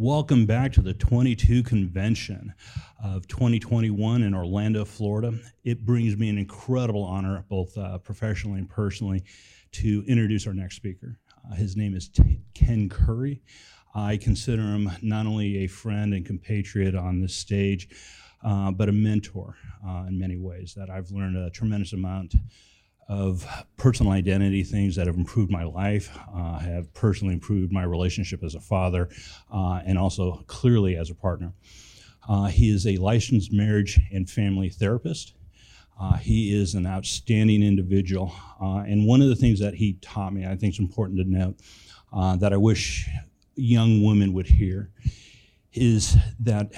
Welcome back to the 22 convention of 2021 in Orlando, Florida. It brings me an incredible honor, both uh, professionally and personally, to introduce our next speaker. Uh, his name is T- Ken Curry. I consider him not only a friend and compatriot on this stage, uh, but a mentor uh, in many ways that I've learned a tremendous amount of personal identity things that have improved my life, uh, have personally improved my relationship as a father, uh, and also clearly as a partner. Uh, he is a licensed marriage and family therapist. Uh, he is an outstanding individual. Uh, and one of the things that he taught me, I think is important to note, uh, that I wish young women would hear, is that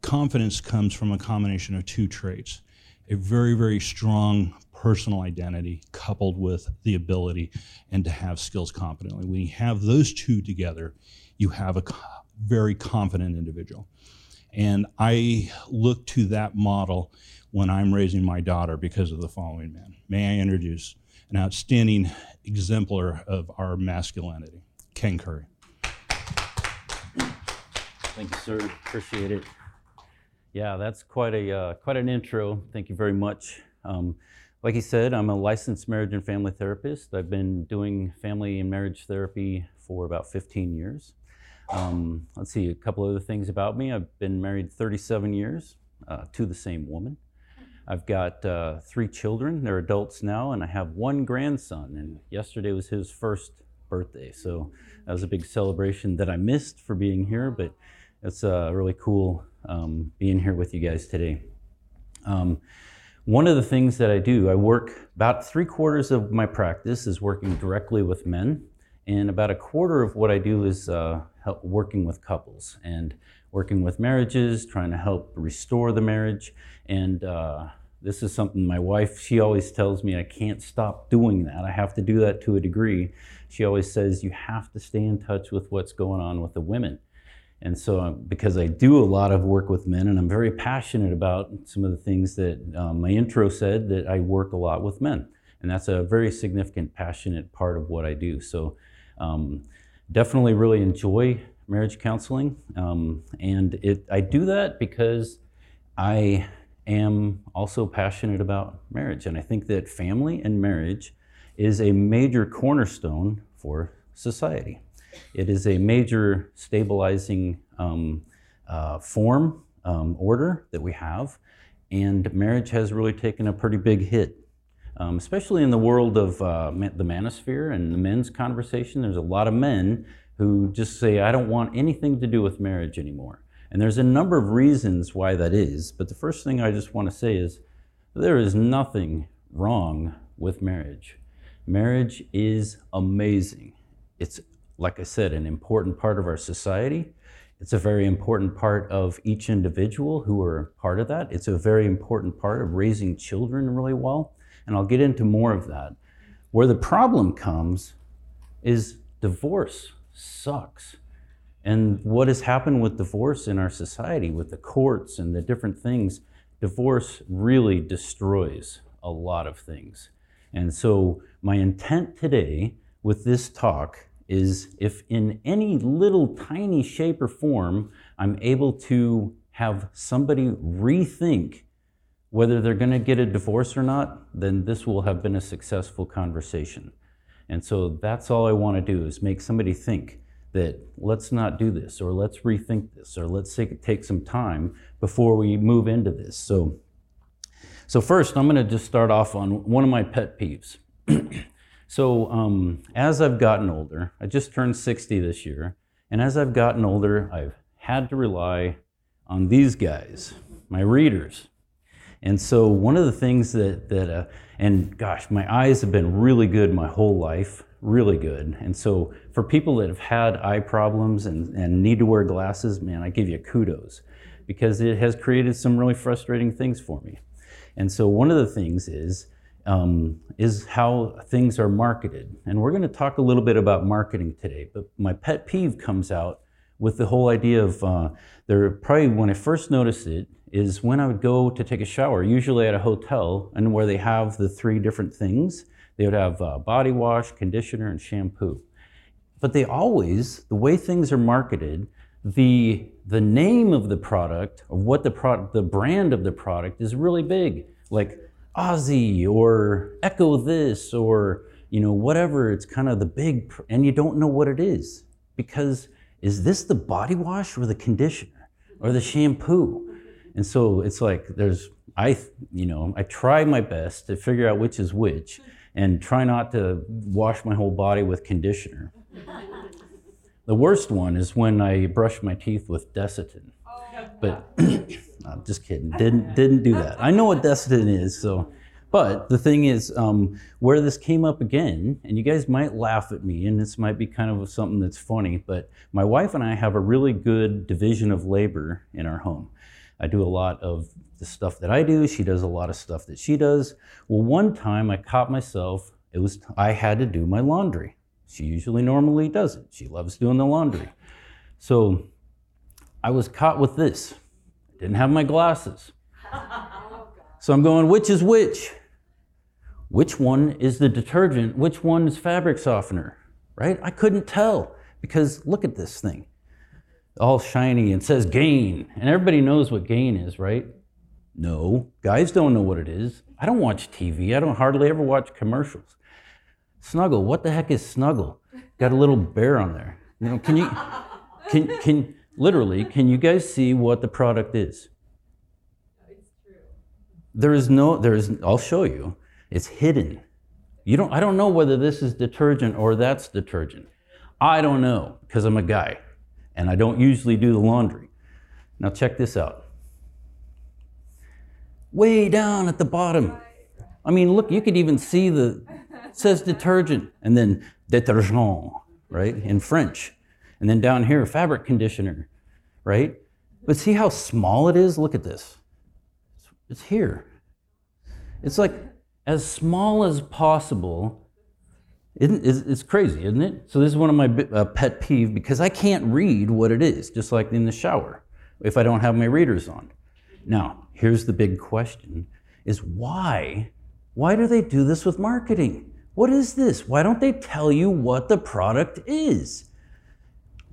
confidence comes from a combination of two traits a very, very strong personal identity coupled with the ability and to have skills competently. When you have those two together, you have a very confident individual. And I look to that model when I'm raising my daughter because of the following man. May I introduce an outstanding exemplar of our masculinity, Ken Curry. Thank you, sir. Appreciate it. Yeah, that's quite a uh, quite an intro. Thank you very much. Um, like he said, I'm a licensed marriage and family therapist. I've been doing family and marriage therapy for about 15 years. Um, let's see, a couple other things about me. I've been married 37 years uh, to the same woman. I've got uh, three children. They're adults now, and I have one grandson. And yesterday was his first birthday. So that was a big celebration that I missed for being here, but it's uh, really cool um, being here with you guys today. Um, one of the things that I do, I work about three quarters of my practice is working directly with men, and about a quarter of what I do is uh, working with couples and working with marriages, trying to help restore the marriage. And uh, this is something my wife, she always tells me I can't stop doing that. I have to do that to a degree. She always says you have to stay in touch with what's going on with the women. And so, because I do a lot of work with men and I'm very passionate about some of the things that um, my intro said, that I work a lot with men. And that's a very significant, passionate part of what I do. So, um, definitely really enjoy marriage counseling. Um, and it, I do that because I am also passionate about marriage. And I think that family and marriage is a major cornerstone for society. It is a major stabilizing um, uh, form, um, order that we have, and marriage has really taken a pretty big hit. Um, especially in the world of uh, the manosphere and the men's conversation, there's a lot of men who just say, I don't want anything to do with marriage anymore. And there's a number of reasons why that is, but the first thing I just want to say is there is nothing wrong with marriage. Marriage is amazing. It's like I said, an important part of our society. It's a very important part of each individual who are part of that. It's a very important part of raising children really well. And I'll get into more of that. Where the problem comes is divorce sucks. And what has happened with divorce in our society, with the courts and the different things, divorce really destroys a lot of things. And so, my intent today with this talk is if in any little tiny shape or form I'm able to have somebody rethink whether they're going to get a divorce or not, then this will have been a successful conversation. And so that's all I want to do is make somebody think that let's not do this or let's rethink this or let's take, some time before we move into this. So, so first, I'm going to just start off on one of my pet peeves. So um, as I've gotten older, I just turned 60 this year, and as I've gotten older, I've had to rely on these guys, my readers. And so one of the things that, that uh, and gosh, my eyes have been really good my whole life, really good. And so for people that have had eye problems and, and need to wear glasses, man, I give you kudos because it has created some really frustrating things for me. And so one of the things is um, is how things are marketed. And we're going to talk a little bit about marketing today, but my pet peeve comes out with the whole idea of uh, there probably when I first noticed it is when I would go to take a shower, usually at a hotel, and where they have the three different things. They would have uh, body wash, conditioner, and shampoo. But they always, the way things are marketed, the the name of the product, of what the product, the brand of the product is really big, like Aussie or Echo this or you know whatever. It's kind of the big, and you don't know what it is because is this the body wash or the conditioner or the shampoo? And so it's like there's I you know I try my best to figure out which is which and try not to wash my whole body with conditioner. The worst one is when I brush my teeth with Desitin. Oh. But I'm just kidding. Didn't didn't do that. I know what Desitin is, so. But the thing is, um, where this came up again, and you guys might laugh at me, and this might be kind of something that's funny, but my wife and I have a really good division of labor in our home. I do a lot of the stuff that I do. She does a lot of stuff that she does. Well, one time I caught myself. It was I had to do my laundry. She usually normally does it. She loves doing the laundry. So I was caught with this. Didn't have my glasses. Oh, so I'm going, which is which? Which one is the detergent? Which one is fabric softener? Right? I couldn't tell because look at this thing. All shiny and says gain. And everybody knows what gain is, right? No, guys don't know what it is. I don't watch TV. I don't hardly ever watch commercials. Snuggle, what the heck is Snuggle? Got a little bear on there. You know, can you can can literally can you guys see what the product is? There is no there is I'll show you. It's hidden. You don't I don't know whether this is detergent or that's detergent. I don't know because I'm a guy and I don't usually do the laundry. Now check this out. Way down at the bottom. I mean, look, you could even see the says detergent and then détergent, right, in French. And then down here, fabric conditioner, right? But see how small it is? Look at this. It's here. It's like as small as possible. It's crazy, isn't it? So this is one of my uh, pet peeve because I can't read what it is, just like in the shower, if I don't have my readers on. Now, here's the big question: is why? Why do they do this with marketing? What is this? Why don't they tell you what the product is?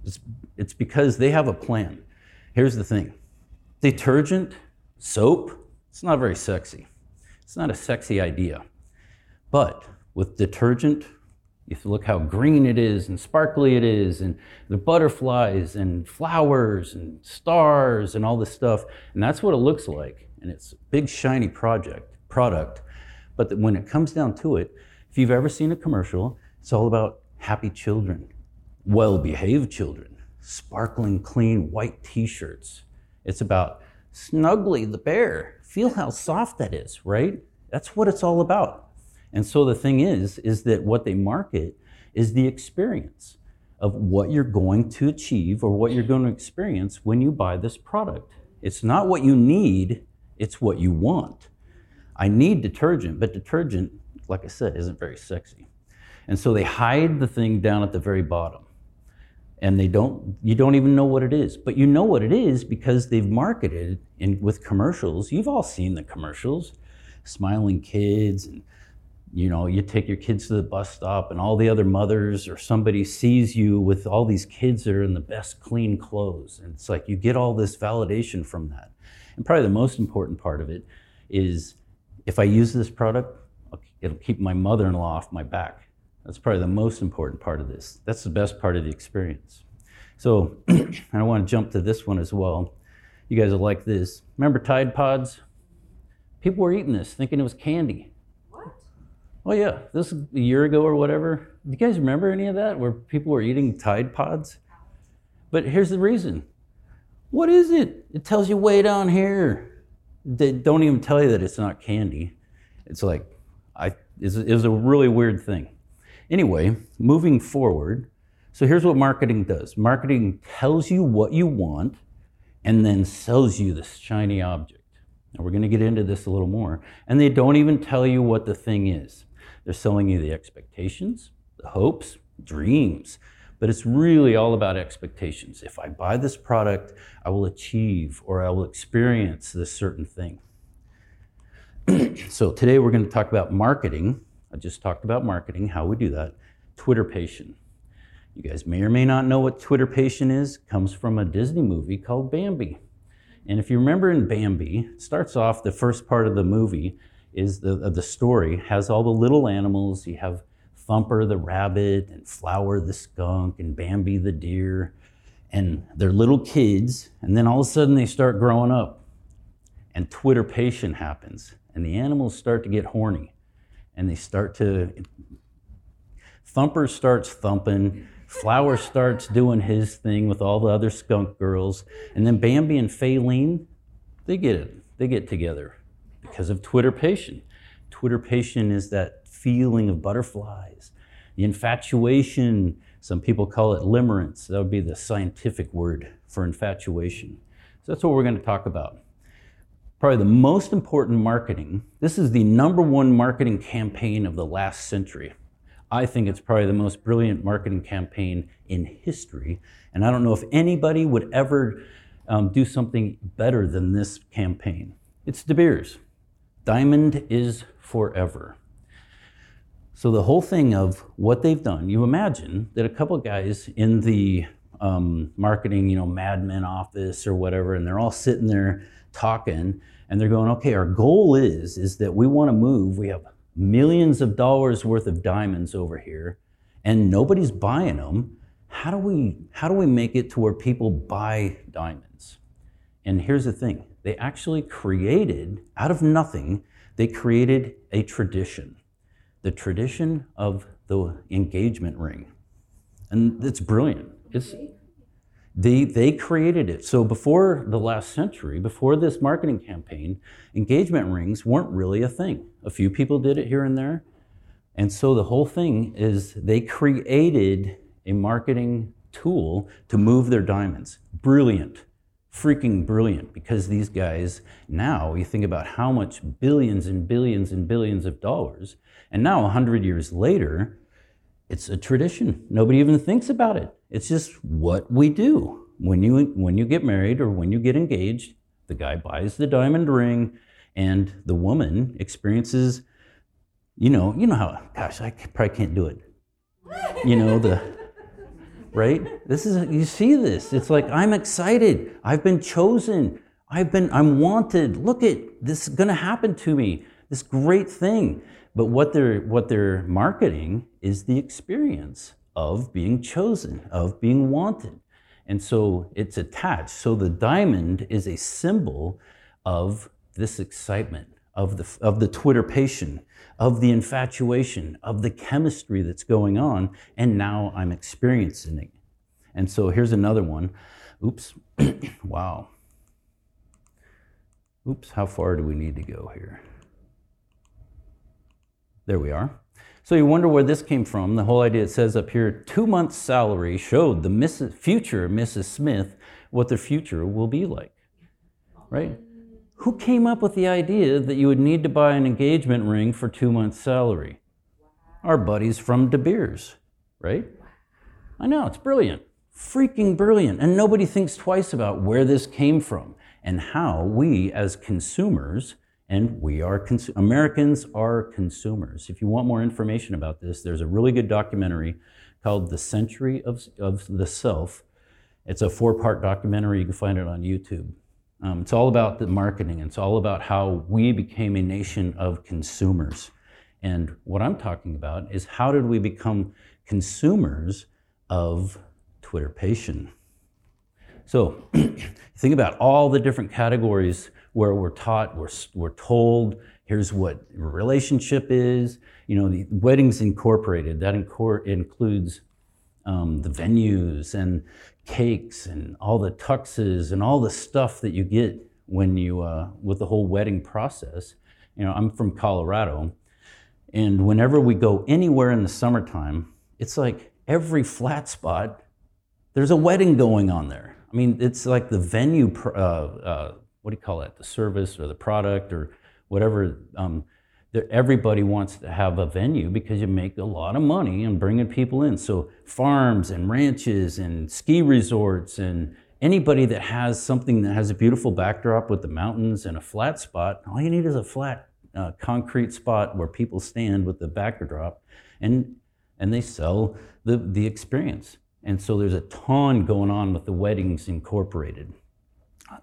It's, it's because they have a plan. Here's the thing detergent, soap, it's not very sexy. It's not a sexy idea. But with detergent, if you look how green it is and sparkly it is, and the butterflies and flowers and stars and all this stuff, and that's what it looks like. And it's a big shiny project product. But when it comes down to it, if you've ever seen a commercial, it's all about happy children, well behaved children, sparkling clean white t shirts. It's about Snuggly the bear. Feel how soft that is, right? That's what it's all about. And so the thing is, is that what they market is the experience of what you're going to achieve or what you're going to experience when you buy this product. It's not what you need, it's what you want. I need detergent, but detergent like I said, isn't very sexy. And so they hide the thing down at the very bottom. And they don't, you don't even know what it is. But you know what it is because they've marketed in, with commercials. You've all seen the commercials, smiling kids and you know, you take your kids to the bus stop and all the other mothers or somebody sees you with all these kids that are in the best clean clothes. And it's like you get all this validation from that. And probably the most important part of it is if I use this product, it'll keep my mother in law off my back. That's probably the most important part of this. That's the best part of the experience. So I want to jump to this one as well. You guys will like this. Remember Tide Pods? People were eating this thinking it was candy. What? Oh, yeah. This a year ago or whatever. Do you guys remember any of that where people were eating Tide Pods? But here's the reason. What is it? It tells you way down here. They don't even tell you that it's not candy. It's like I, is, is a really weird thing. Anyway, moving forward, so here's what marketing does marketing tells you what you want and then sells you this shiny object. Now, we're going to get into this a little more. And they don't even tell you what the thing is. They're selling you the expectations, the hopes, dreams. But it's really all about expectations. If I buy this product, I will achieve or I will experience this certain thing. so today we're going to talk about marketing. I just talked about marketing, how we do that. Twitterpation. You guys may or may not know what Twitterpation is. It comes from a Disney movie called Bambi. And if you remember in Bambi, it starts off the first part of the movie is the, uh, the story has all the little animals. You have Thumper the rabbit and Flower the skunk and Bambi the deer. And they're little kids. And then all of a sudden they start growing up. And Twitterpation happens. And the animals start to get horny. And they start to. Thumper starts thumping. Flower starts doing his thing with all the other skunk girls. And then Bambi and Faline, they get it. They get together because of twitterpation. Twitterpation is that feeling of butterflies, the infatuation. Some people call it limerence. That would be the scientific word for infatuation. So that's what we're going to talk about. Probably the most important marketing. This is the number one marketing campaign of the last century. I think it's probably the most brilliant marketing campaign in history. And I don't know if anybody would ever um, do something better than this campaign. It's De Beers. Diamond is forever. So the whole thing of what they've done, you imagine that a couple guys in the um, marketing, you know, madmen office or whatever, and they're all sitting there talking, and they're going, okay, our goal is is that we want to move. We have millions of dollars worth of diamonds over here and nobody's buying them how do we how do we make it to where people buy diamonds? And here's the thing they actually created out of nothing they created a tradition the tradition of the engagement ring. And it's brilliant. It's they, they created it. So before the last century, before this marketing campaign, engagement rings weren't really a thing. A few people did it here and there. And so the whole thing is they created a marketing tool to move their diamonds. Brilliant, freaking brilliant, because these guys now, you think about how much billions and billions and billions of dollars, and now 100 years later, it's a tradition. Nobody even thinks about it. It's just what we do. When you when you get married or when you get engaged, the guy buys the diamond ring and the woman experiences you know, you know how gosh, I probably can't do it. You know, the right? This is you see this. It's like I'm excited. I've been chosen. I've been I'm wanted. Look at this is going to happen to me. This great thing. But what they're what they're marketing is the experience of being chosen, of being wanted. And so it's attached. So the diamond is a symbol of this excitement, of the of the twitterpation, of the infatuation, of the chemistry that's going on, and now I'm experiencing it. And so here's another one. Oops. wow. Oops, how far do we need to go here? There we are. So you wonder where this came from. The whole idea it says up here two months' salary showed the Mrs. future Mrs. Smith what the future will be like. Right? Who came up with the idea that you would need to buy an engagement ring for two months' salary? Our buddies from De Beers, right? I know, it's brilliant. Freaking brilliant. And nobody thinks twice about where this came from and how we as consumers and we are Americans are consumers. If you want more information about this, there's a really good documentary called "The Century of, of the Self." It's a four-part documentary. You can find it on YouTube. Um, it's all about the marketing. It's all about how we became a nation of consumers. And what I'm talking about is how did we become consumers of Twitter twitterpation? So think about all the different categories where we're taught, we're, we're told, here's what relationship is. You know, the weddings incorporated, that includes um, the venues and cakes and all the tuxes and all the stuff that you get when you, uh, with the whole wedding process. You know, I'm from Colorado, and whenever we go anywhere in the summertime, it's like every flat spot, there's a wedding going on there. I mean, it's like the venue uh, uh, what do you call it, the service or the product or whatever. Um, everybody wants to have a venue because you make a lot of money and bringing people in. So farms and ranches and ski resorts and anybody that has something that has a beautiful backdrop with the mountains and a flat spot, all you need is a flat uh, concrete spot where people stand with the backdrop and and they sell the, the experience. And so there's a ton going on with the weddings incorporated.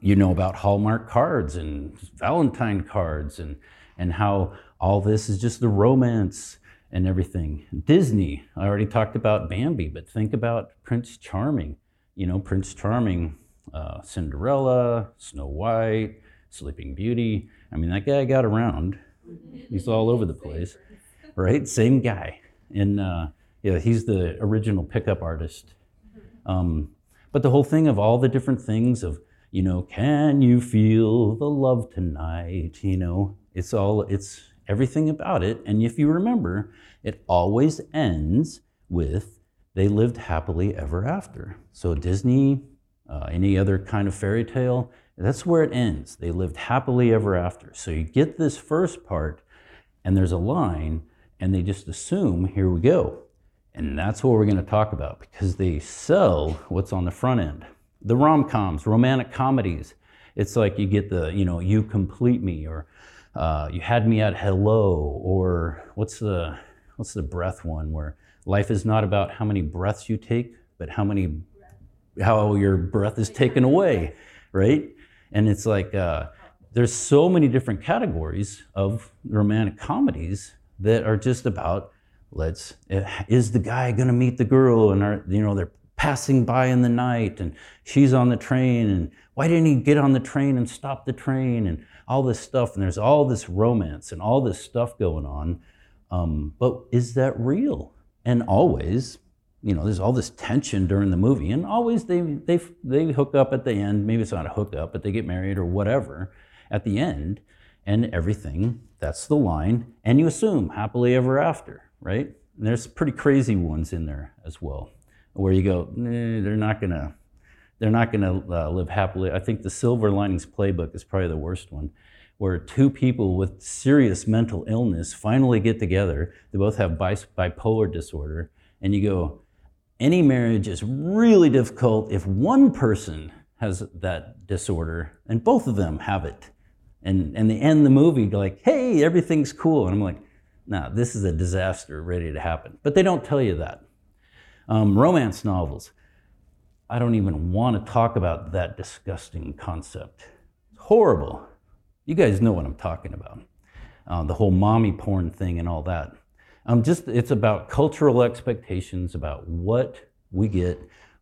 You know about Hallmark cards and Valentine cards and, and how all this is just the romance and everything. Disney, I already talked about Bambi, but think about Prince Charming. You know, Prince Charming, uh, Cinderella, Snow White, Sleeping Beauty. I mean, that guy got around. He's all over the place, right? Same guy. And uh, yeah, he's the original pickup artist. Um, but the whole thing of all the different things of, you know, can you feel the love tonight? You know, it's all, it's everything about it. And if you remember, it always ends with they lived happily ever after. So Disney, uh, any other kind of fairy tale, that's where it ends. They lived happily ever after. So you get this first part, and there's a line, and they just assume, here we go. And that's what we're going to talk about because they sell what's on the front end. The rom coms, romantic comedies. It's like you get the, you know, you complete me, or uh, you had me at hello, or what's the, what's the breath one where life is not about how many breaths you take, but how many, how your breath is taken away, right? And it's like uh, there's so many different categories of romantic comedies that are just about let's is the guy going to meet the girl and are you know they're passing by in the night and she's on the train and why didn't he get on the train and stop the train and all this stuff and there's all this romance and all this stuff going on um, but is that real and always you know, there's all this tension during the movie, and always they they they hook up at the end. Maybe it's not a hookup, but they get married or whatever at the end, and everything. That's the line, and you assume happily ever after, right? And there's pretty crazy ones in there as well, where you go, they're not gonna, they're not gonna uh, live happily. I think the Silver Linings Playbook is probably the worst one, where two people with serious mental illness finally get together. They both have bipolar disorder, and you go any marriage is really difficult if one person has that disorder and both of them have it. And, and they end the movie like, hey, everything's cool. And I'm like, nah, this is a disaster ready to happen. But they don't tell you that. Um, romance novels. I don't even want to talk about that disgusting concept. It's horrible. You guys know what I'm talking about. Uh, the whole mommy porn thing and all that. Um, just it's about cultural expectations about what we get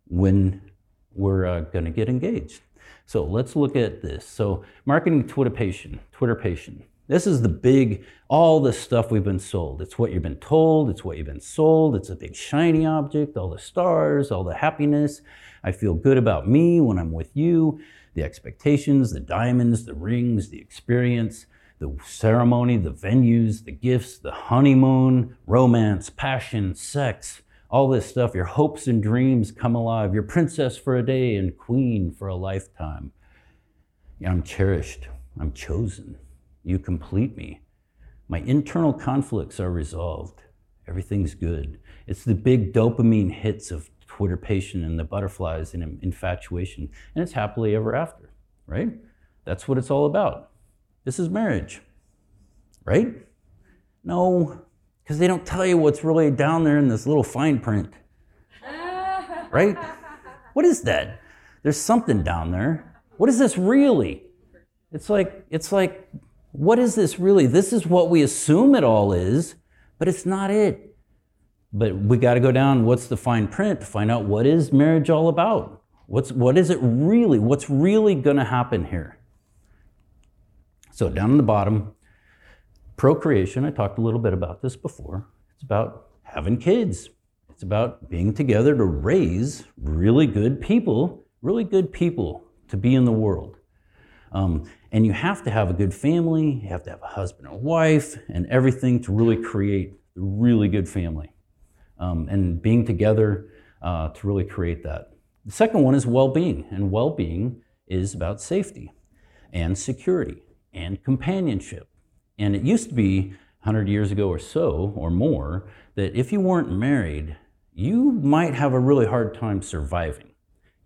when we're uh, going to get engaged. So let's look at this. So marketing Twitter patient, Twitterpation, Twitterpation. This is the big, all the stuff we've been sold. It's what you've been told. It's what you've been sold. It's a big shiny object, all the stars, all the happiness. I feel good about me when I'm with you. The expectations, the diamonds, the rings, the experience the ceremony, the venues, the gifts, the honeymoon, romance, passion, sex, all this stuff. Your hopes and dreams come alive. You're princess for a day and queen for a lifetime. I'm cherished. I'm chosen. You complete me. My internal conflicts are resolved. Everything's good. It's the big dopamine hits of Twitterpation and the butterflies and infatuation, and it's happily ever after, right? That's what it's all about. This is marriage, right? No, because they don't tell you what's really down there in this little fine print, right? What is that? There's something down there. What is this really? It's like, it's like, what is this really? This is what we assume it all is, but it's not it. But we got to go down. What's the fine print to find out what is marriage all about? What's what is it really? What's really going to happen here? So down in the bottom, procreation, I talked a little bit about this before. It's about having kids. It's about being together to raise really good people, really good people to be in the world. Um, and you have to have a good family, you have to have a husband and wife, and everything to really create a really good family. Um, and being together uh, to really create that. The second one is well being, and well being is about safety and security and companionship. And it used to be 100 years ago or so, or more, that if you weren't married, you might have a really hard time surviving.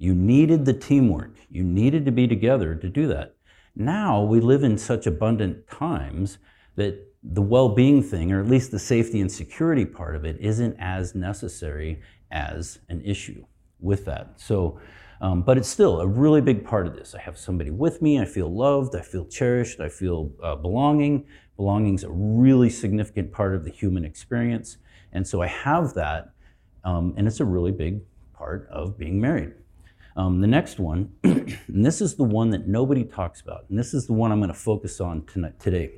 You needed the teamwork, you needed to be together to do that. Now we live in such abundant times that the well being thing, or at least the safety and security part of it, isn't as necessary as an issue. with that. So, um, but it's still a really big part of this. I have somebody with me. I feel loved. I feel cherished. I feel uh, belonging. Belonging is a really significant part of the human experience. And so I have that, um, and it's a really big part of being married. Um, the next one, and this is the one that nobody talks about, and this is the one I'm going to focus on tonight, today,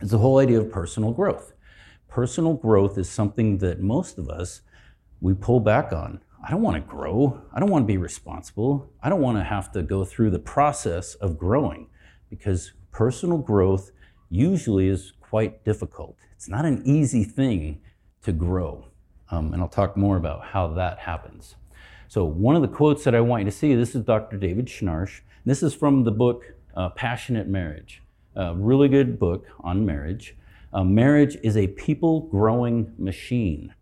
is the whole idea of personal growth. Personal growth is something that most of us we pull back on. I don't want to grow. I don't want to be responsible. I don't want to have to go through the process of growing because personal growth usually is quite difficult. It's not an easy thing to grow. Um, and I'll talk more about how that happens. So, one of the quotes that I want you to see this is Dr. David Schnarch. This is from the book uh, Passionate Marriage, a really good book on marriage. Uh, marriage is a people growing machine.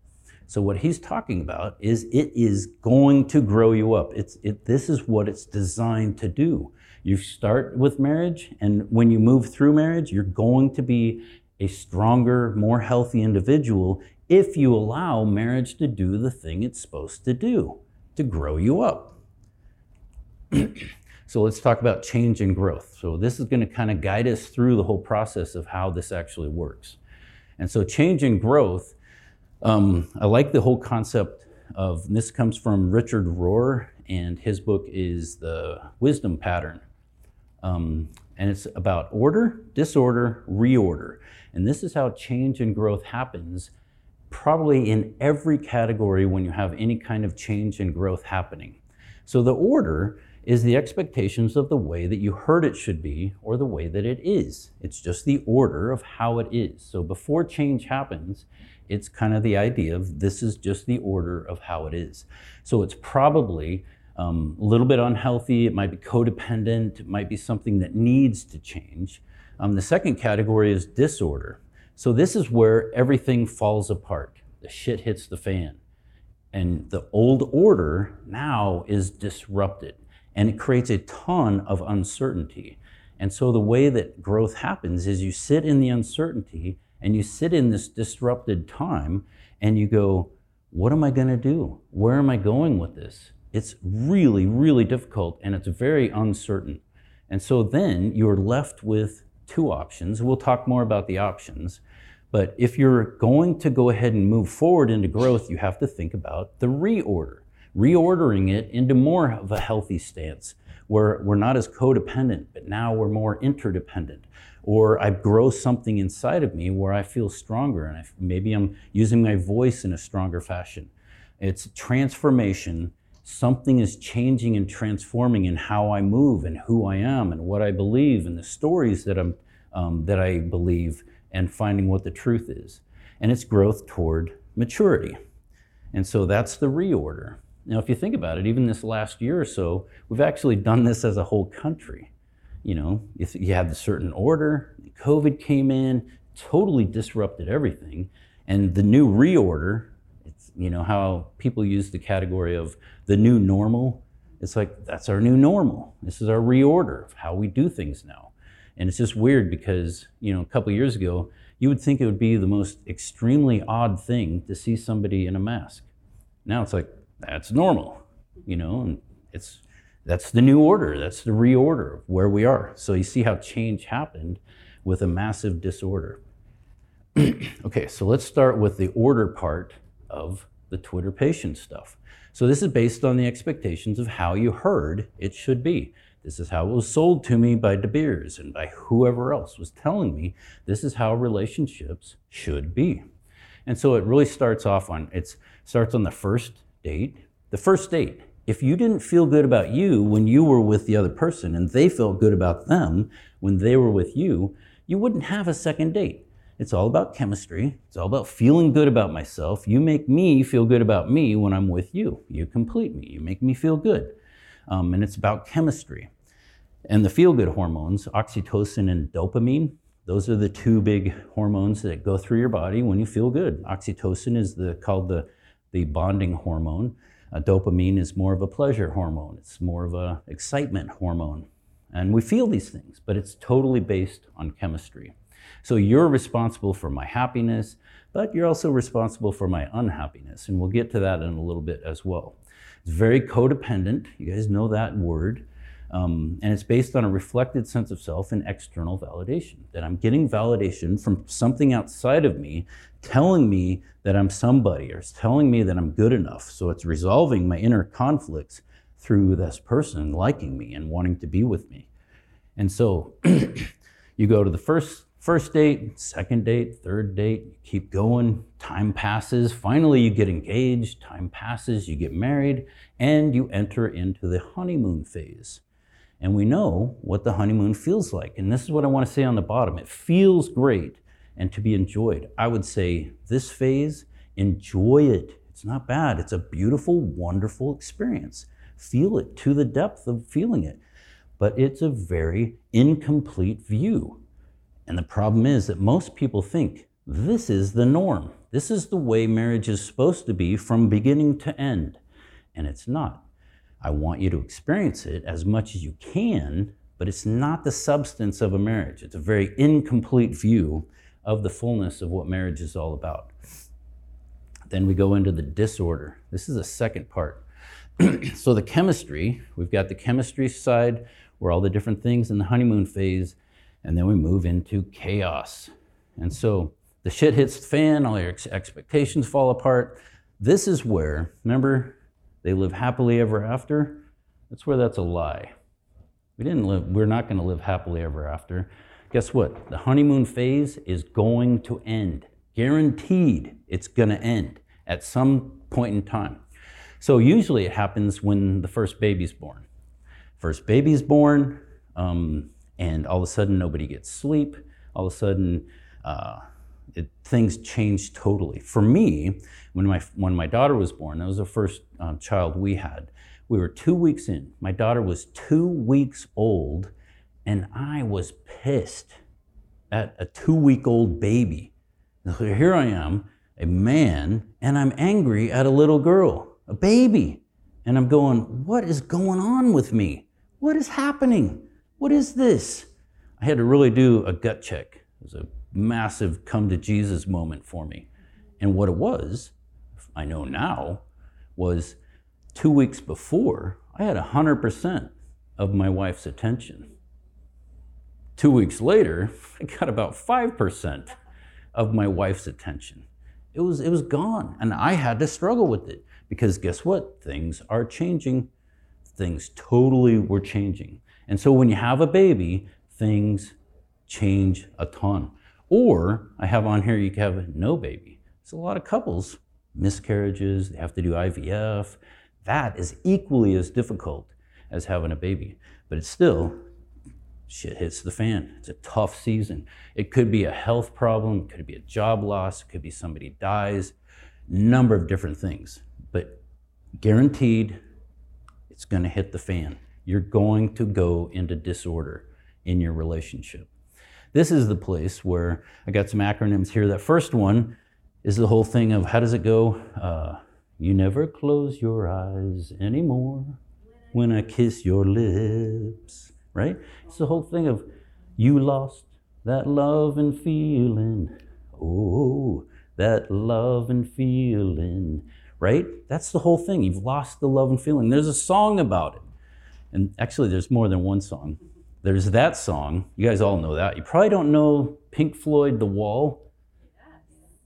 So what he's talking about is it is going to grow you up. It's it, this is what it's designed to do. You start with marriage, and when you move through marriage, you're going to be a stronger, more healthy individual if you allow marriage to do the thing it's supposed to do, to grow you up. so let's talk about change and growth. So this is going to kind of guide us through the whole process of how this actually works. And so change and growth um, I like the whole concept of this comes from Richard Rohr, and his book is The Wisdom Pattern. Um, and it's about order, disorder, reorder. And this is how change and growth happens, probably in every category when you have any kind of change and growth happening. So the order is the expectations of the way that you heard it should be or the way that it is. It's just the order of how it is. So before change happens, it's kind of the idea of this is just the order of how it is. So it's probably um, a little bit unhealthy. It might be codependent. It might be something that needs to change. Um, the second category is disorder. So this is where everything falls apart. The shit hits the fan. And the old order now is disrupted. And it creates a ton of uncertainty. And so the way that growth happens is you sit in the uncertainty and you sit in this disrupted time and you go, what am I going to do? Where am I going with this? It's really, really difficult and it's very uncertain. And so then you're left with two options. We'll talk more about the options. But if you're going to go ahead and move forward into growth, you have to think about the reorder, reordering it into more of a healthy stance where we're not as codependent, but now we're more interdependent or I grow something inside of me where I feel stronger and I, maybe I'm using my voice in a stronger fashion. It's transformation. Something is changing and transforming in how I move and who I am and what I believe and the stories that, I'm, um, that I believe and finding what the truth is. And it's growth toward maturity. And so that's the reorder. Now, if you think about it, even this last year or so, we've actually done this as a whole country you know, if you have a certain order, COVID came in, totally disrupted everything. And the new reorder, you know, how people use the category of the new normal. It's like, that's our new normal. This is our reorder of how we do things now. And it's just weird because, you know, a couple years ago, you would think it would be the most extremely odd thing to see somebody in a mask. Now it's like, that's normal, you know, and it's that's the new order. That's the reorder of where we are. So you see how change happened with a massive disorder. okay, so let's start with the order part of the Twitterpation stuff. So this is based on the expectations of how you heard it should be. This is how it was sold to me by De Beers and by whoever else was telling me this is how relationships should be. And so it really starts off on it starts on the first date. The first date if you didn't feel good about you when you were with the other person and they felt good about them when they were with you, you wouldn't have a second date. It's all about chemistry. It's all about feeling good about myself. You make me feel good about me when I'm with you. You complete me. You make me feel good. Um, and it's about chemistry. And the feel good hormones, oxytocin and dopamine, those are the two big hormones that go through your body when you feel good. Oxytocin is the, called the, the bonding hormone. Uh, dopamine is more of a pleasure hormone. It's more of a excitement hormone. And we feel these things, but it's totally based on chemistry. So you're responsible for my happiness, but you're also responsible for my unhappiness. And we'll get to that in a little bit as well. It's very codependent. You guys know that word. Um, and it's based on a reflected sense of self and external validation. That I'm getting validation from something outside of me telling me that I'm somebody or telling me that I'm good enough. So it's resolving my inner conflicts through this person liking me and wanting to be with me. And so you go to the first first date, second date, third date, you keep going, time passes, finally you get engaged, time passes, you get married, and you enter into the honeymoon phase. And we know what the honeymoon feels like. And this is what I want to say on the bottom. It feels great and to be enjoyed. I would say this phase, enjoy it. It's not bad. It's a beautiful, wonderful experience. Feel it to the depth of feeling it. But it's a very incomplete view. And the problem is that most people think this is the norm. This is the way marriage is supposed to be from beginning to end. And it's not. I want you to experience it as much as you can, but it's not the substance of a marriage. It's a very incomplete view of the fullness of what marriage is all about. Then we go into the disorder. This is the second part. so, the chemistry, we've got the chemistry side where all the different things in the honeymoon phase and then we move into chaos. And so the shit hits the fan, all your ex- expectations fall apart. This is where, remember, they live happily ever after? That's where that's a lie. We didn't live, we're not going to live happily ever after. Guess what? The honeymoon phase is going to end. Guaranteed it's going to end at some point in time. So usually it happens when the first baby's born. First baby's born, um, and all of a sudden nobody gets sleep. All of a sudden, uh, it, things change totally. For me, when my when my daughter was born, that was the first um, child we had. We were two weeks in. My daughter was two weeks old, and I was pissed at a two-week-old baby. So here I am, a man, and I'm angry at a little girl, a baby, and I'm going, "What is going on with me? What is happening?" What is this? I had to really do a gut check. It was a massive come to Jesus moment for me. And what it was, I know now, was two weeks before, I had 100% of my wife's attention. Two weeks later, I got about 5% of my wife's attention. It was, it was gone. And I had to struggle with it because guess what? Things are changing. Things totally were changing. And so when you have a baby, things change a ton. Or I have on here, you can have no baby. So a lot of couples, miscarriages, they have to do IVF. That is equally as difficult as having a baby. But it's still, shit hits the fan. It's a tough season. It could be a health problem, it could be a job loss, it could be somebody dies, number of different things. But guaranteed, it's gonna hit the fan you're going to go into disorder in your relationship. This is the place where I got some acronyms here. That first one is the whole thing of how does it go? Uh, you never close your eyes anymore when I kiss your lips, right? It's the whole thing of you lost that love and feeling. Oh, that love and feeling, right? That's the whole thing. You've lost the love and feeling. There's a song about it. And actually, there's more than one song. There's that song. You guys all know that. You probably don't know Pink Floyd, The Wall.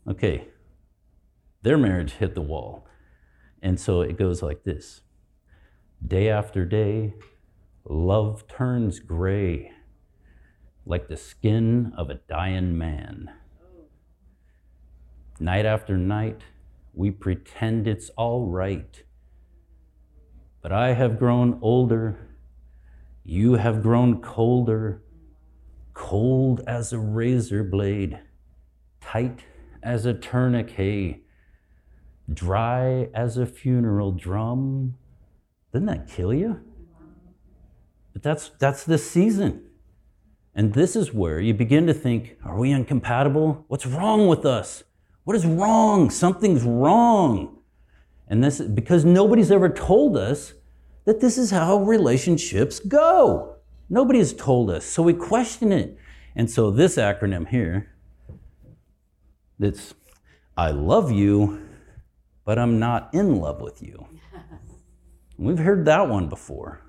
Okay. Their marriage hit the wall. And so it goes like this Day after day, love turns gray like the skin of a dying man. Oh. Night after night, we pretend it's all right but I have grown older, you have grown colder, cold as a razor blade, tight as a tourniquet, dry as a funeral drum. Doesn't that kill you? But that's, that's the season. And this is where you begin to think are we incompatible? What's wrong with us? What is wrong? Something's wrong. And this is because nobody's ever told us that this is how relationships go. Nobody has told us. So we question it. And so this acronym here that's I love you, but I'm not in love with you. We've heard that one before.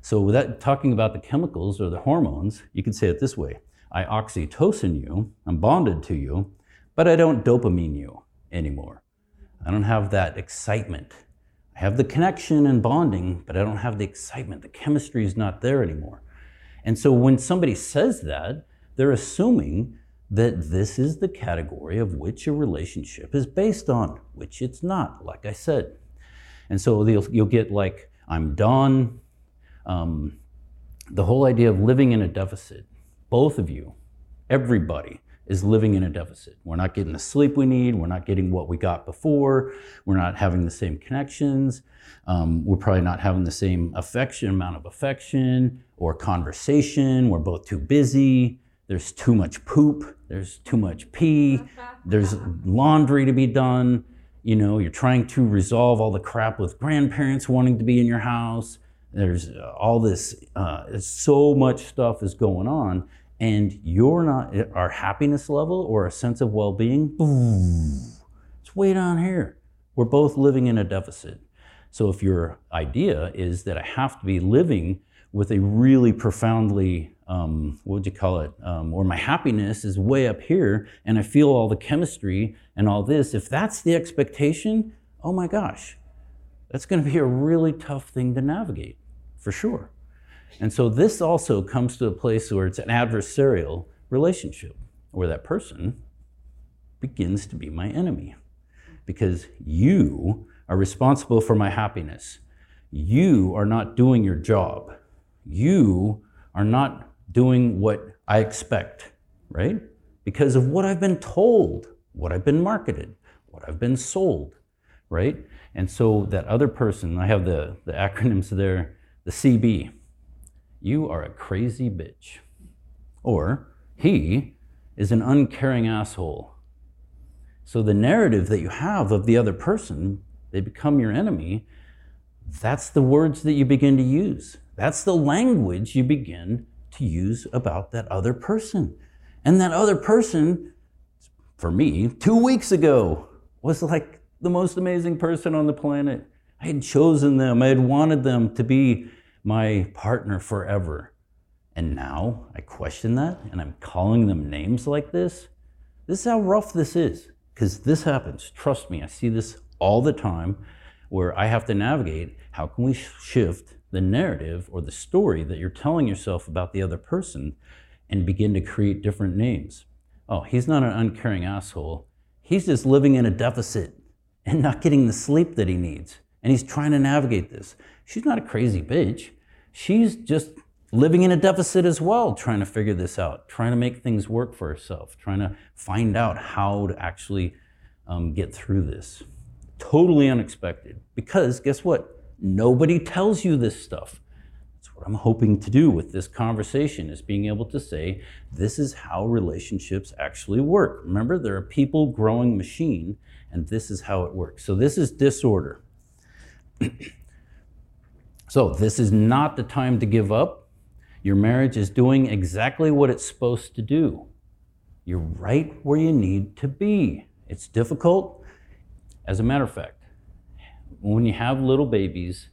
So, without talking about the chemicals or the hormones, you could say it this way I oxytocin you, I'm bonded to you, but I don't dopamine you anymore. I don't have that excitement. I have the connection and bonding, but I don't have the excitement. The chemistry is not there anymore. And so when somebody says that, they're assuming that this is the category of which a relationship is based on, which it's not, like I said. And so you'll, get like, I'm done. Um, the whole idea of living in a deficit, both of you, everybody, is living in a deficit. We're not getting the sleep we need. We're not getting what we got before. We're not having the same connections. Um, we're probably not having the same affection, amount of affection or conversation. We're both too busy. There's too much poop. There's too much pee. There's laundry to be done. You know, you're trying to resolve all the crap with grandparents wanting to be in your house. There's all this, uh, so much stuff is going on and you're not our happiness level or a sense of well-being it's way down here. We're both living in a deficit. So if your idea is that i have to be living with a really profoundly um, what would you call it? Um, or my happiness is way up here and i feel all the chemistry and all this if that's the expectation oh my gosh that's going to be a really tough thing to navigate for sure and so this also comes to a place where it's an adversarial relationship, where that person begins to be my enemy because you are responsible for my happiness. You are not doing your job. You are not doing what I expect, right? Because of what I've been told, what I've been marketed, what I've been sold, right? And so that other person, I have the, the acronyms there, the CB, you are a crazy bitch. Or, He is an uncaring asshole. So the narrative that you have of the other person, they become your enemy, that's the words that you begin to use. That's the language you begin to use about that other person. And that other person, for me, two weeks ago, was like the most amazing person on the planet. I had chosen them, I had wanted them to be my partner forever. And now I question that and I'm calling them names like this. This is how rough this is because this happens. Trust me, I see this all the time where I have to navigate how can we shift the narrative or the story that you're telling yourself about the other person and begin to create different names. Oh, he's not an uncaring asshole. He's just living in a deficit and not getting the sleep that he needs. And he's trying to navigate this. She's not a crazy bitch. She's just living in a deficit as well, trying to figure this out, trying to make things work for herself, trying to find out how to actually um, get through this. Totally unexpected. Because guess what? Nobody tells you this stuff. That's what I'm hoping to do with this conversation is being able to say, this is how relationships actually work. Remember, they're a people growing machine, and this is how it works. So this is disorder. So, this is not the time to give up. Your marriage is doing exactly what it's supposed to do. You're right where you need to be. It's difficult. As a matter of fact, when you have little babies,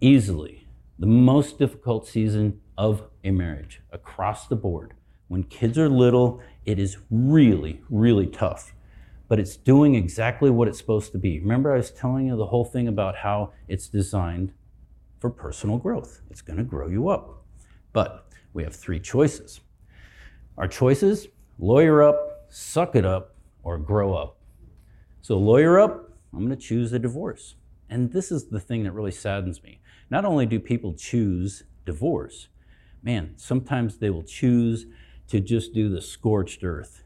easily the most difficult season of a marriage across the board. When kids are little, it is really, really tough. But it's doing exactly what it's supposed to be. Remember, I was telling you the whole thing about how it's designed for personal growth. It's going to grow you up. But we have three choices. Our choices lawyer up, suck it up, or grow up. So, lawyer up, I'm going to choose a divorce. And this is the thing that really saddens me. Not only do people choose divorce, man, sometimes they will choose to just do the scorched earth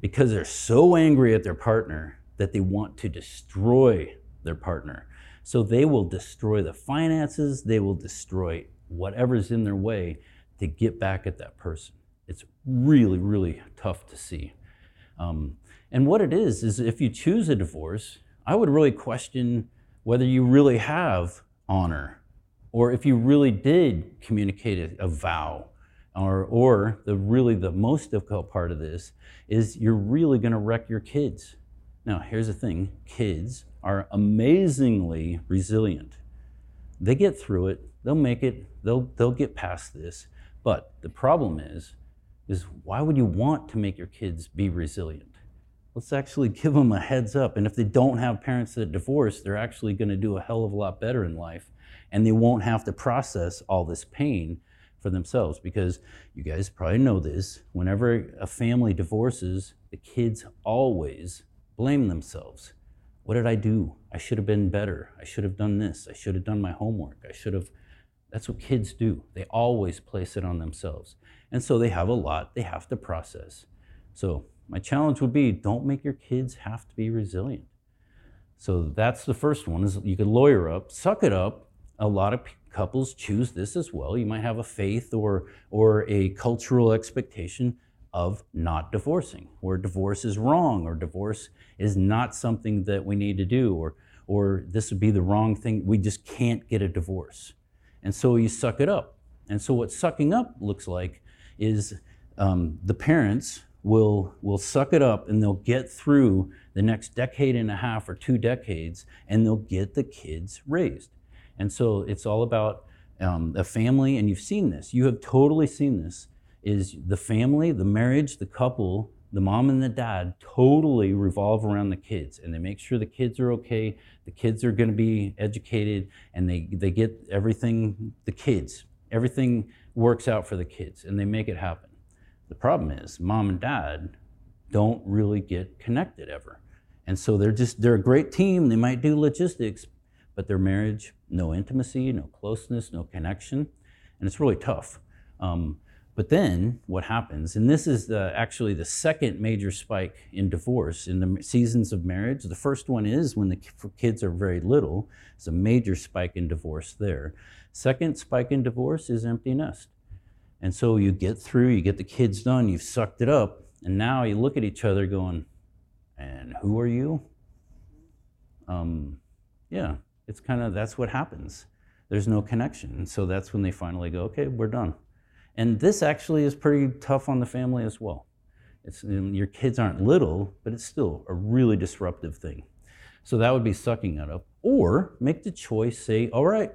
because they're so angry at their partner that they want to destroy their partner. So they will destroy the finances, they will destroy whatever's in their way to get back at that person. It's really, really tough to see. Um, and what it is, is if you choose a divorce, I would really question whether you really have honor or if you really did communicate a, vow or, or the really the most difficult part of this is you're really going to wreck your kids now here's the thing kids are amazingly resilient. they get through it, they'll make it, they'll, they'll get past this. But the problem is, is why would you want to make your kids be resilient? Let's actually give them a heads up. And if they don't have parents that divorce, they're actually going to do a hell of a lot better in life. And they won't have to process all this pain for themselves because you guys probably know this. Whenever a family divorces, the kids always blame themselves. What did I do? I should have been better. I should have done this. I should have done my homework. I should have. That's what kids do. They always place it on themselves. And so they have a lot they have to process. So, my challenge would be don't make your kids have to be resilient. So that's the first one is you can lawyer up, suck it up. A lot of couples choose this as well. You might have a faith or, or a cultural expectation of not divorcing, where divorce is wrong, or divorce is not something that we need to do, or, or this would be the wrong thing. We just can't get a divorce. And so you suck it up. And so what sucking up looks like is um, the parents will, will suck it up and they'll get through the next decade and a half or two decades and they'll get the kids raised. And so it's all about um, a family, and you've seen this. You have totally seen this. Is the family, the marriage, the couple, the mom and the dad totally revolve around the kids, and they make sure the kids are okay. The kids are going to be educated, and they they get everything. The kids, everything works out for the kids, and they make it happen. The problem is, mom and dad don't really get connected ever. And so they're just, they're a great team. They might do logistics, but their marriage, no intimacy, no closeness, no connection, and it's really tough. Um, but then what happens, and this is the, actually the second major spike in divorce in the seasons of marriage. The first one is when the kids are very little, it's a major spike in divorce there. Second spike in divorce is empty nest. And so you get through, you get the kids done, you've sucked it up, and now you look at each other going, and who are you? Um, yeah, it's kind of that's what happens. There's no connection. And so that's when they finally go, okay, we're done. And this actually is pretty tough on the family as well. It's, your kids aren't little, but it's still a really disruptive thing. So that would be sucking it up. Or make the choice, say, all right,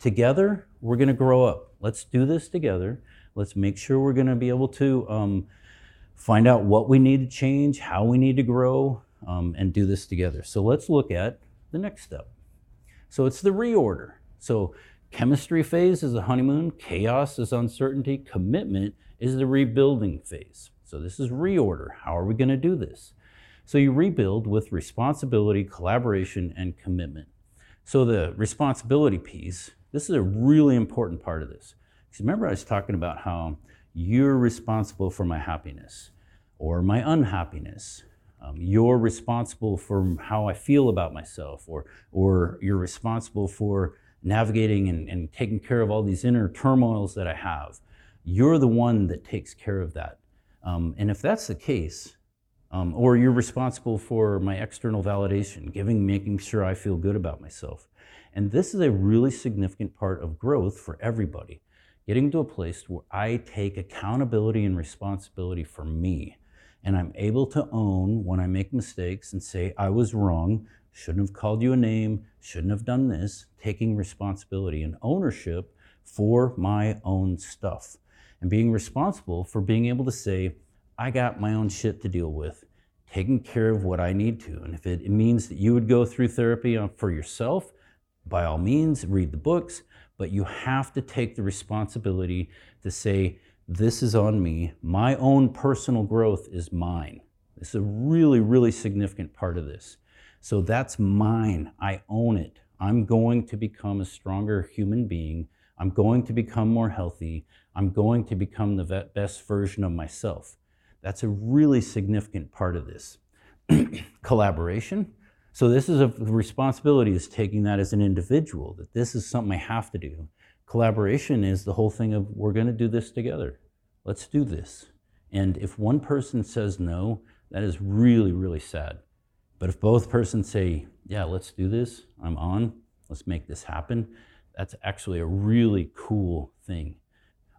together, we're going to grow up. Let's do this together. Let's make sure we're going to be able to um, find out what we need to change, how we need to grow, um, and do this together. So let's look at the next step. So it's the reorder. So chemistry phase is the honeymoon, chaos is uncertainty, commitment is the rebuilding phase. So this is reorder. How are we going to do this? So you rebuild with responsibility, collaboration, and commitment. So the responsibility piece, this is a really important part of this. Because remember, I was talking about how you're responsible for my happiness or my unhappiness um, you're responsible for how I feel about myself, or, or you're responsible for navigating and, and taking care of all these inner turmoils that I have. You're the one that takes care of that. Um, and if that's the case, um, or you're responsible for my external validation, giving, making sure I feel good about myself. And this is a really significant part of growth for everybody. Getting to a place where I take accountability and responsibility for me and I'm able to own when I make mistakes and say, I was wrong, shouldn't have called you a name, shouldn't have done this, taking responsibility and ownership for my own stuff and being responsible for being able to say, I got my own shit to deal with, taking care of what I need to. And if it, means that you would go through therapy uh, for yourself, by all means, read the books, but you have to take the responsibility to say, this is on me. My own personal growth is mine. This is a really, really significant part of this. So that's mine. I own it. I'm going to become a stronger human being. I'm going to become more healthy. I'm going to become the best version of myself. That's a really significant part of this. Collaboration. So this is a responsibility is taking that as an individual, that this is something I have to do. Collaboration is the whole thing of we're going to do this together. Let's do this. And if one person says no, that is really, really sad. But if both persons say, yeah, let's do this, I'm on, let's make this happen, that's actually a really cool thing.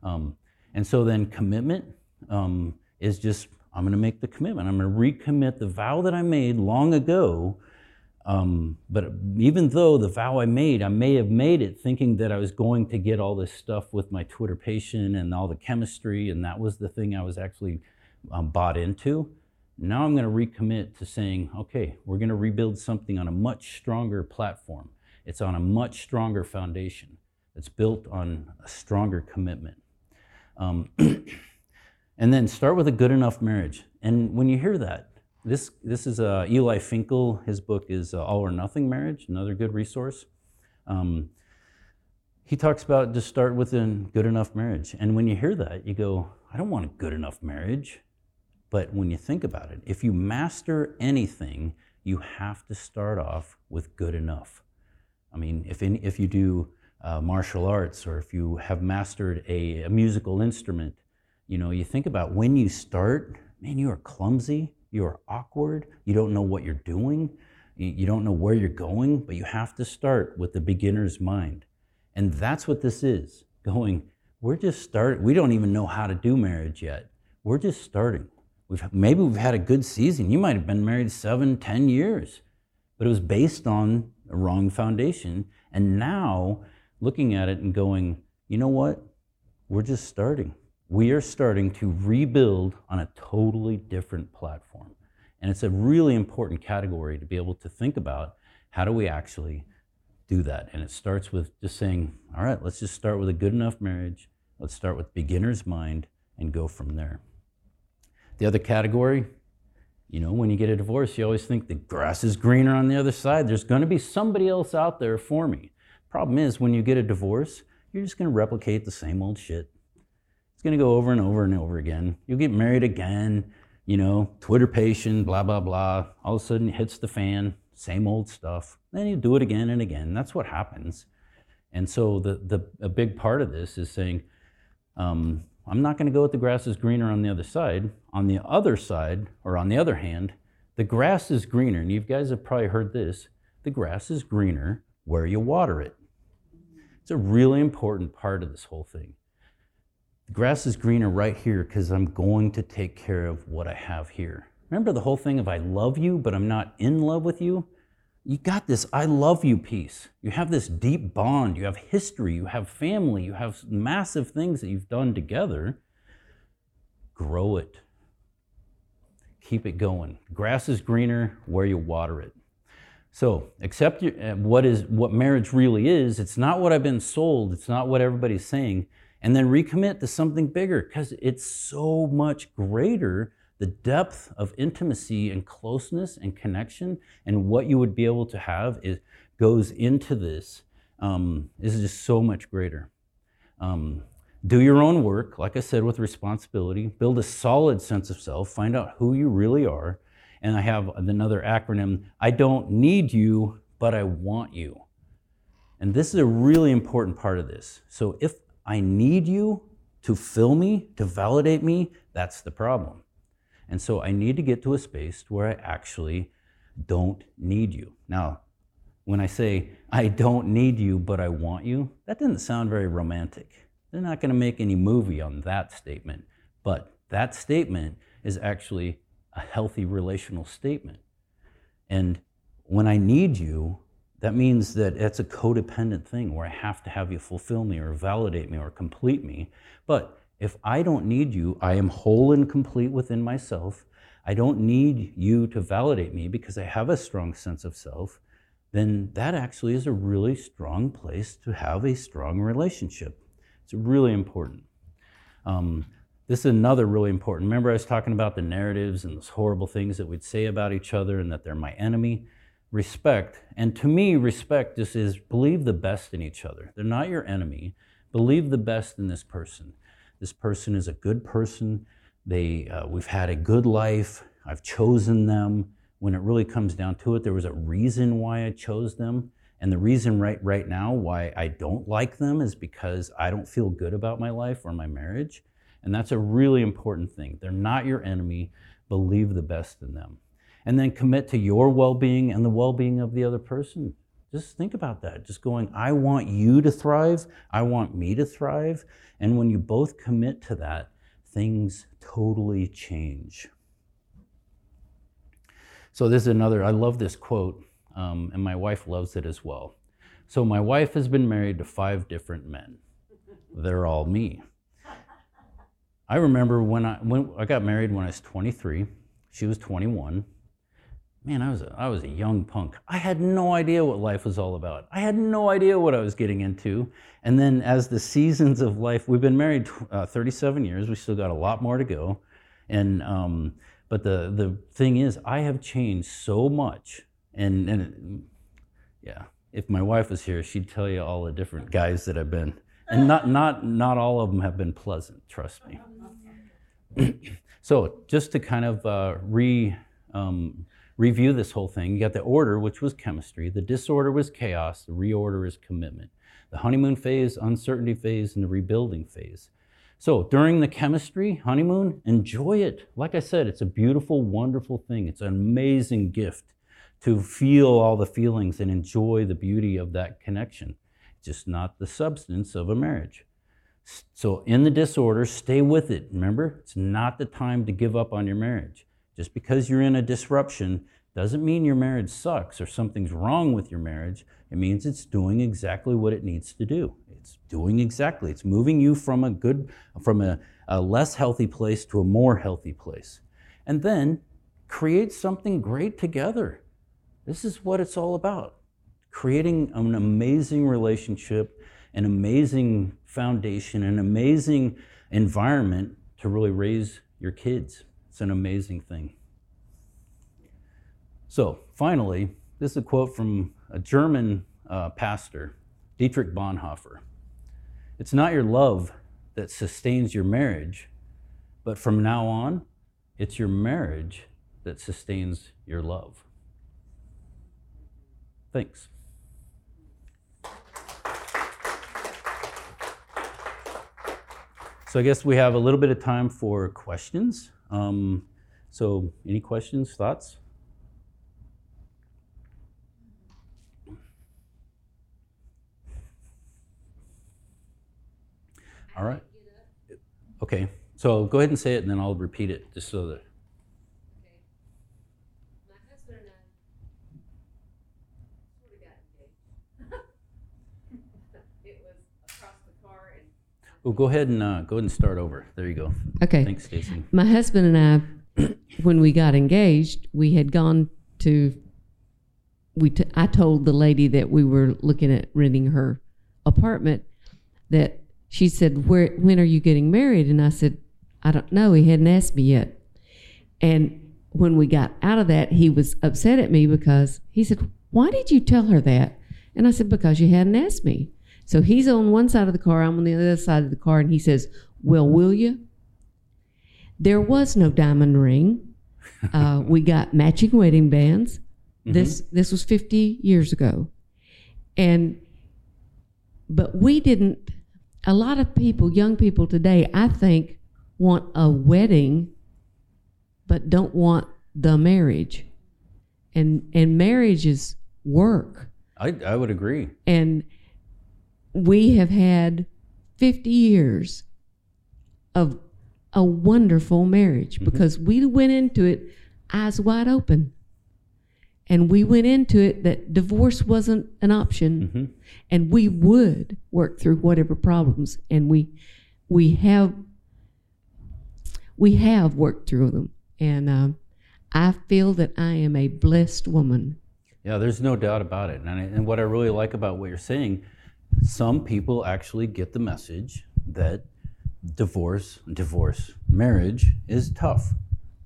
Um, and so then commitment um, is just, I'm going to make the commitment. I'm going to recommit the vow that I made long ago Um, but even though the vow I made, I may have made it thinking that I was going to get all this stuff with my Twitterpation and all the chemistry, and that was the thing I was actually um, bought into. Now I'm going to recommit to saying, okay, we're going to rebuild something on a much stronger platform. It's on a much stronger foundation. It's built on a stronger commitment. Um, and then start with a good enough marriage. And when you hear that, this, this is uh, Eli Finkel. His book is uh, All or Nothing Marriage, another good resource. Um, he talks about just start with a good enough marriage. And when you hear that, you go, I don't want a good enough marriage. But when you think about it, if you master anything, you have to start off with good enough. I mean, if, in, if you do uh, martial arts or if you have mastered a, a musical instrument, you know, you think about when you start, man, you are clumsy, you are awkward, you don't know what you're doing, you don't know where you're going, but you have to start with the beginner's mind. And that's what this is going, we're just starting, we don't even know how to do marriage yet. We're just starting. We've, maybe we've had a good season. You might have been married seven, ten years, but it was based on a wrong foundation. And now looking at it and going, you know what? We're just starting we are starting to rebuild on a totally different platform. And it's a really important category to be able to think about how do we actually do that? And it starts with just saying, all right, let's just start with a good enough marriage. Let's start with beginner's mind and go from there. The other category, you know, when you get a divorce, you always think the grass is greener on the other side. There's going to be somebody else out there for me. Problem is, when you get a divorce, you're just going to replicate the same old shit it's going to go over and over and over again. You'll get married again, you know, Twitterpation, blah, blah, blah. All of a sudden it hits the fan, same old stuff. Then you do it again and again. That's what happens. And so the, the, a big part of this is saying, um, I'm not going to go with the grass is greener on the other side. On the other side, or on the other hand, the grass is greener. And you guys have probably heard this the grass is greener where you water it. It's a really important part of this whole thing. The grass is greener right here because I'm going to take care of what I have here. Remember the whole thing of I love you, but I'm not in love with you? You got this I love you piece. You have this deep bond. You have history. You have family. You have massive things that you've done together. Grow it. Keep it going. Grass is greener where you water it. So, accept your, uh, what is what marriage really is. It's not what I've been sold. It's not what everybody's saying and then recommit to something bigger because it's so much greater the depth of intimacy and closeness and connection and what you would be able to have is goes into this um, is just so much greater. Um, do your own work like i said with responsibility build a solid sense of self find out who you really are. And i have another acronym i don't need you but i want you. And this is a really important part of this. So if I need you to fill me, to validate me, that's the problem. And so I need to get to a space where I actually don't need you. Now, when I say I don't need you, but I want you, that doesn't sound very romantic. They're not going to make any movie on that statement. But that statement is actually a healthy relational statement. And when I need you, that means that it's a codependent thing where I have to have you fulfill me or validate me or complete me. But if I don't need you, I am whole and complete within myself. I don't need you to validate me because I have a strong sense of self. Then that actually is a really strong place to have a strong relationship. It's really important. Um, this is another really important. Remember, I was talking about the narratives and those horrible things that we'd say about each other and that they're my enemy respect. And to me, respect just is believe the best in each other. They're not your enemy. Believe the best in this person. This person is a good person. They, uh, we've had a good life. I've chosen them. When it really comes down to it, there was a reason why I chose them. And the reason right, right now why I don't like them is because I don't feel good about my life or my marriage. And that's a really important thing. They're not your enemy. Believe the best in them and then commit to your well being and the well being of the other person. Just think about that. Just going, I want you to thrive, I want me to thrive. And when you both commit to that, things totally change. So, this is another, I love this quote. um, and my wife loves it as well. So my wife has been married to five different men. They're all me. I remember when I when I got married when I was 23. She was 21. Man, I was a, I was a young punk. I had no idea what life was all about. I had no idea what I was getting into. And then as the seasons of life, we've been married uh, 37 years. We still got a lot more to go. And um, but the the thing is, I have changed so much. And and yeah, if my wife was here, she'd tell you all the different guys that I've been. And not not not all of them have been pleasant. Trust me. so just to kind of uh, re um, review this whole thing, you got the order, which was chemistry. The disorder was chaos. The reorder is commitment. The honeymoon phase, uncertainty phase, and the rebuilding phase. So during the chemistry honeymoon, enjoy it. Like I said, it's a beautiful, wonderful thing. It's an amazing gift to feel all the feelings and enjoy the beauty of that connection. Just not the substance of a marriage. So in the disorder, stay with it. Remember, it's not the time to give up on your marriage. Just because you're in a disruption doesn't mean your marriage sucks or something's wrong with your marriage. It means it's doing exactly what it needs to do. It's doing exactly. It's moving you from a good, from a, a less healthy place to a more healthy place. And then create something great together. This is what it's all about. Creating an amazing relationship, an amazing foundation, an amazing environment to really raise your kids. It's an amazing thing. So, finally, this is a quote from a German uh, pastor, Dietrich Bonhoeffer. It's not your love that sustains your marriage, but from now on, it's your marriage that sustains your love. Thanks. So I guess we have a little bit of time for questions. Um, so, any questions, thoughts? All right. Okay. So go ahead and say it, and then I'll repeat it just so that. Okay. My husband and I sort of got engaged. it was across the car and Well, go ahead and uh, go ahead and start over. There you go. Okay. Thanks, Stacy. My husband and I, when we got engaged, we had gone to. We t- I told the lady that we were looking at renting her apartment that she said, "Where? When are you getting married?" And I said, "I don't know. He hadn't asked me yet." And when we got out of that, he was upset at me because he said, "Why did you tell her that?" And I said, "Because you hadn't asked me." So he's on one side of the car, I'm on the other side of the car, and he says, "Well, will you?" There was no diamond ring. Uh, we got matching wedding bands. This this was 50 years ago, and but we didn't. A lot of people, young people today, I think, want a wedding, but don't want the marriage, and and marriage is work I, I would agree. and we have had 50 years of a wonderful marriage because we went into it eyes wide open. And we went into it that divorce wasn't an option. Mhm. and we would work through whatever problems and we we have we have worked through them. And um, i feel that i am a blessed woman. Yeah, there's no doubt about it. And, I, and what I really like about what you're saying, some people actually get the message that divorce, divorce, marriage is tough.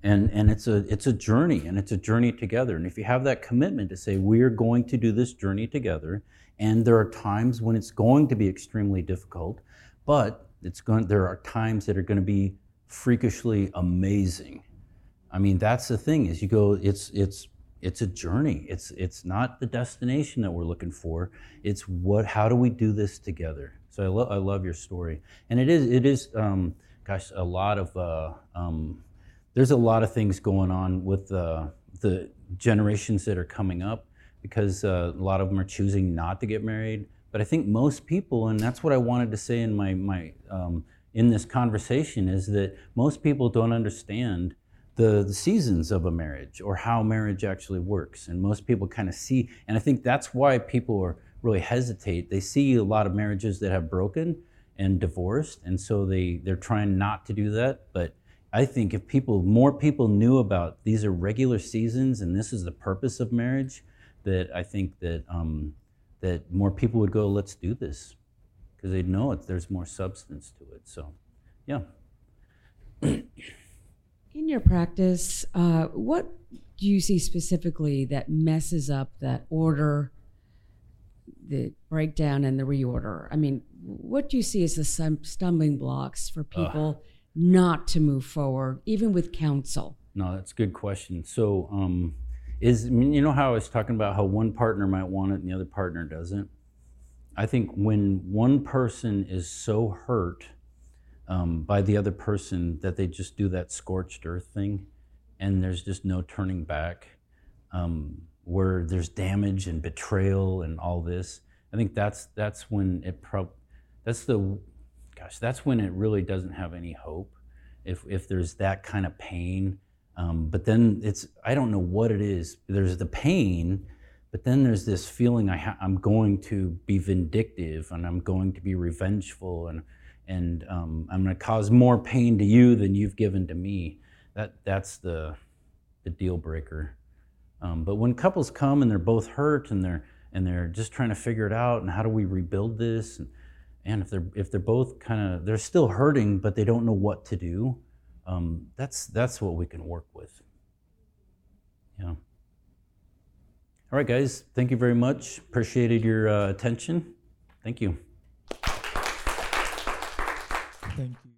And, and it's a it's a journey and it's a journey together. And if you have that commitment to say we're going to do this journey together, and there are times when it's going to be extremely difficult, but it's going there are times that are going to be freakishly amazing. I mean, that's the thing is you go, it's it's it's a journey. It's it's not the destination that we're looking for. It's what how do we do this together? So I love I love your story, and it is it is um, gosh a lot of uh, um, there's a lot of things going on with uh, the generations that are coming up because uh, a lot of them are choosing not to get married. But I think most people, and that's what I wanted to say in my my um, in this conversation, is that most people don't understand the, the seasons of a marriage or how marriage actually works. And most people kind of see, and I think that's why people are really hesitate. They see a lot of marriages that have broken and divorced, and so they they're trying not to do that. But I think if people, more people knew about these are regular seasons and this is the purpose of marriage, that I think that um, that more people would go, let's do this, because they'd know it. There's more substance to it. So, yeah. In your practice, uh, what do you see specifically that messes up that order, the breakdown, and the reorder? I mean, what do you see as the stumbling blocks for people not to move forward, even with counsel? No, that's a good question. So, um, is you know how I was talking about how one partner might want it and the other partner doesn't? I think when one person is so hurt um, by the other person that they just do that scorched earth thing, and there's just no turning back, um, where there's damage and betrayal and all this. I think that's that's when it prob that's the gosh that's when it really doesn't have any hope. If if there's that kind of pain, um, but then it's I don't know what it is. There's the pain, but then there's this feeling I I'm going to be vindictive and I'm going to be revengeful and and um, I'm going to cause more pain to you than you've given to me. That that's the the deal breaker. Um, but when couples come and they're both hurt and they're and they're just trying to figure it out and how do we rebuild this and and if they're if they're both kind of they're still hurting but they don't know what to do, um, that's that's what we can work with. Yeah. All right, guys. Thank you very much. Appreciated your uh, attention. Thank you. Thank you.